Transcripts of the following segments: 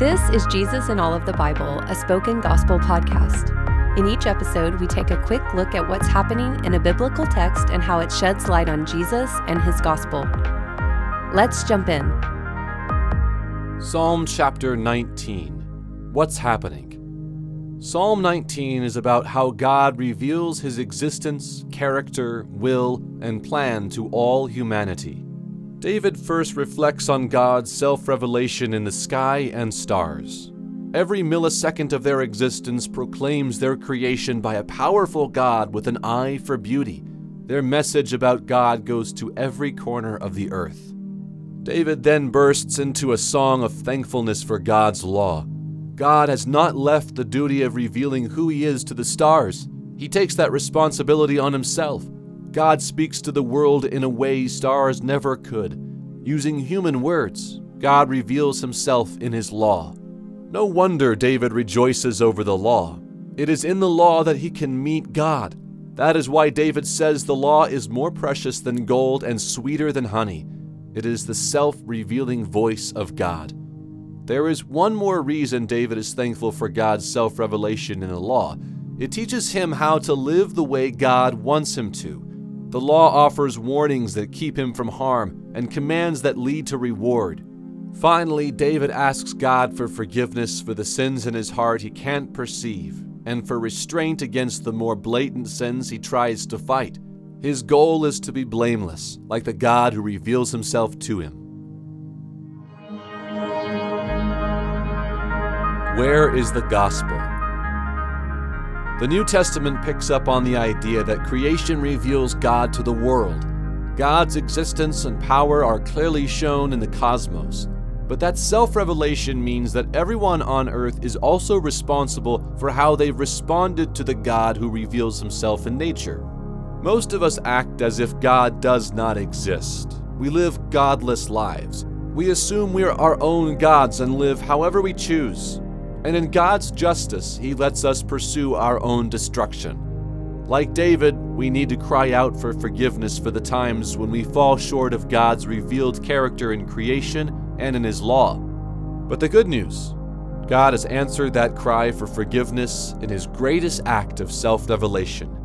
This is Jesus in All of the Bible, a spoken gospel podcast. In each episode, we take a quick look at what's happening in a biblical text and how it sheds light on Jesus and his gospel. Let's jump in. Psalm chapter 19 What's happening? Psalm 19 is about how God reveals his existence, character, will, and plan to all humanity. David first reflects on God's self revelation in the sky and stars. Every millisecond of their existence proclaims their creation by a powerful God with an eye for beauty. Their message about God goes to every corner of the earth. David then bursts into a song of thankfulness for God's law. God has not left the duty of revealing who He is to the stars. He takes that responsibility on Himself. God speaks to the world in a way stars never could. Using human words, God reveals Himself in His law. No wonder David rejoices over the law. It is in the law that he can meet God. That is why David says the law is more precious than gold and sweeter than honey. It is the self revealing voice of God. There is one more reason David is thankful for God's self revelation in the law. It teaches him how to live the way God wants him to. The law offers warnings that keep him from harm and commands that lead to reward. Finally, David asks God for forgiveness for the sins in his heart he can't perceive and for restraint against the more blatant sins he tries to fight. His goal is to be blameless, like the God who reveals himself to him. Where is the gospel? The New Testament picks up on the idea that creation reveals God to the world. God's existence and power are clearly shown in the cosmos. But that self revelation means that everyone on earth is also responsible for how they've responded to the God who reveals himself in nature. Most of us act as if God does not exist. We live godless lives. We assume we're our own gods and live however we choose. And in God's justice, He lets us pursue our own destruction. Like David, we need to cry out for forgiveness for the times when we fall short of God's revealed character in creation and in His law. But the good news God has answered that cry for forgiveness in His greatest act of self revelation.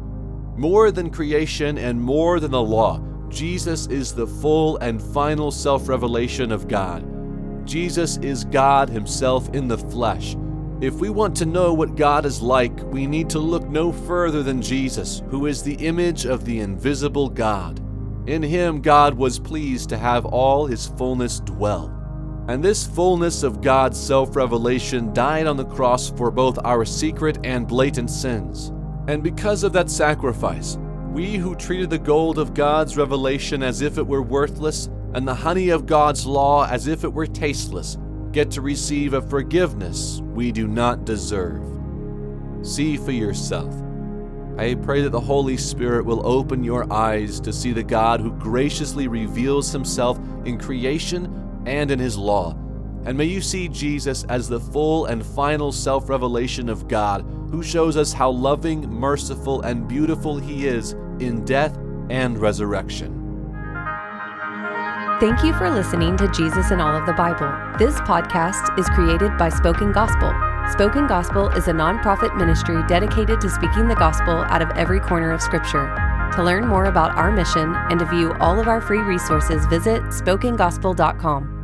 More than creation and more than the law, Jesus is the full and final self revelation of God. Jesus is God Himself in the flesh if we want to know what God is like, we need to look no further than Jesus, who is the image of the invisible God. In him, God was pleased to have all his fullness dwell. And this fullness of God's self revelation died on the cross for both our secret and blatant sins. And because of that sacrifice, we who treated the gold of God's revelation as if it were worthless, and the honey of God's law as if it were tasteless, get to receive a forgiveness we do not deserve. See for yourself. I pray that the Holy Spirit will open your eyes to see the God who graciously reveals himself in creation and in his law. And may you see Jesus as the full and final self revelation of God, who shows us how loving, merciful, and beautiful he is in death and resurrection. Thank you for listening to Jesus in All of the Bible. This podcast is created by Spoken Gospel. Spoken Gospel is a nonprofit ministry dedicated to speaking the gospel out of every corner of Scripture. To learn more about our mission and to view all of our free resources, visit spokengospel.com.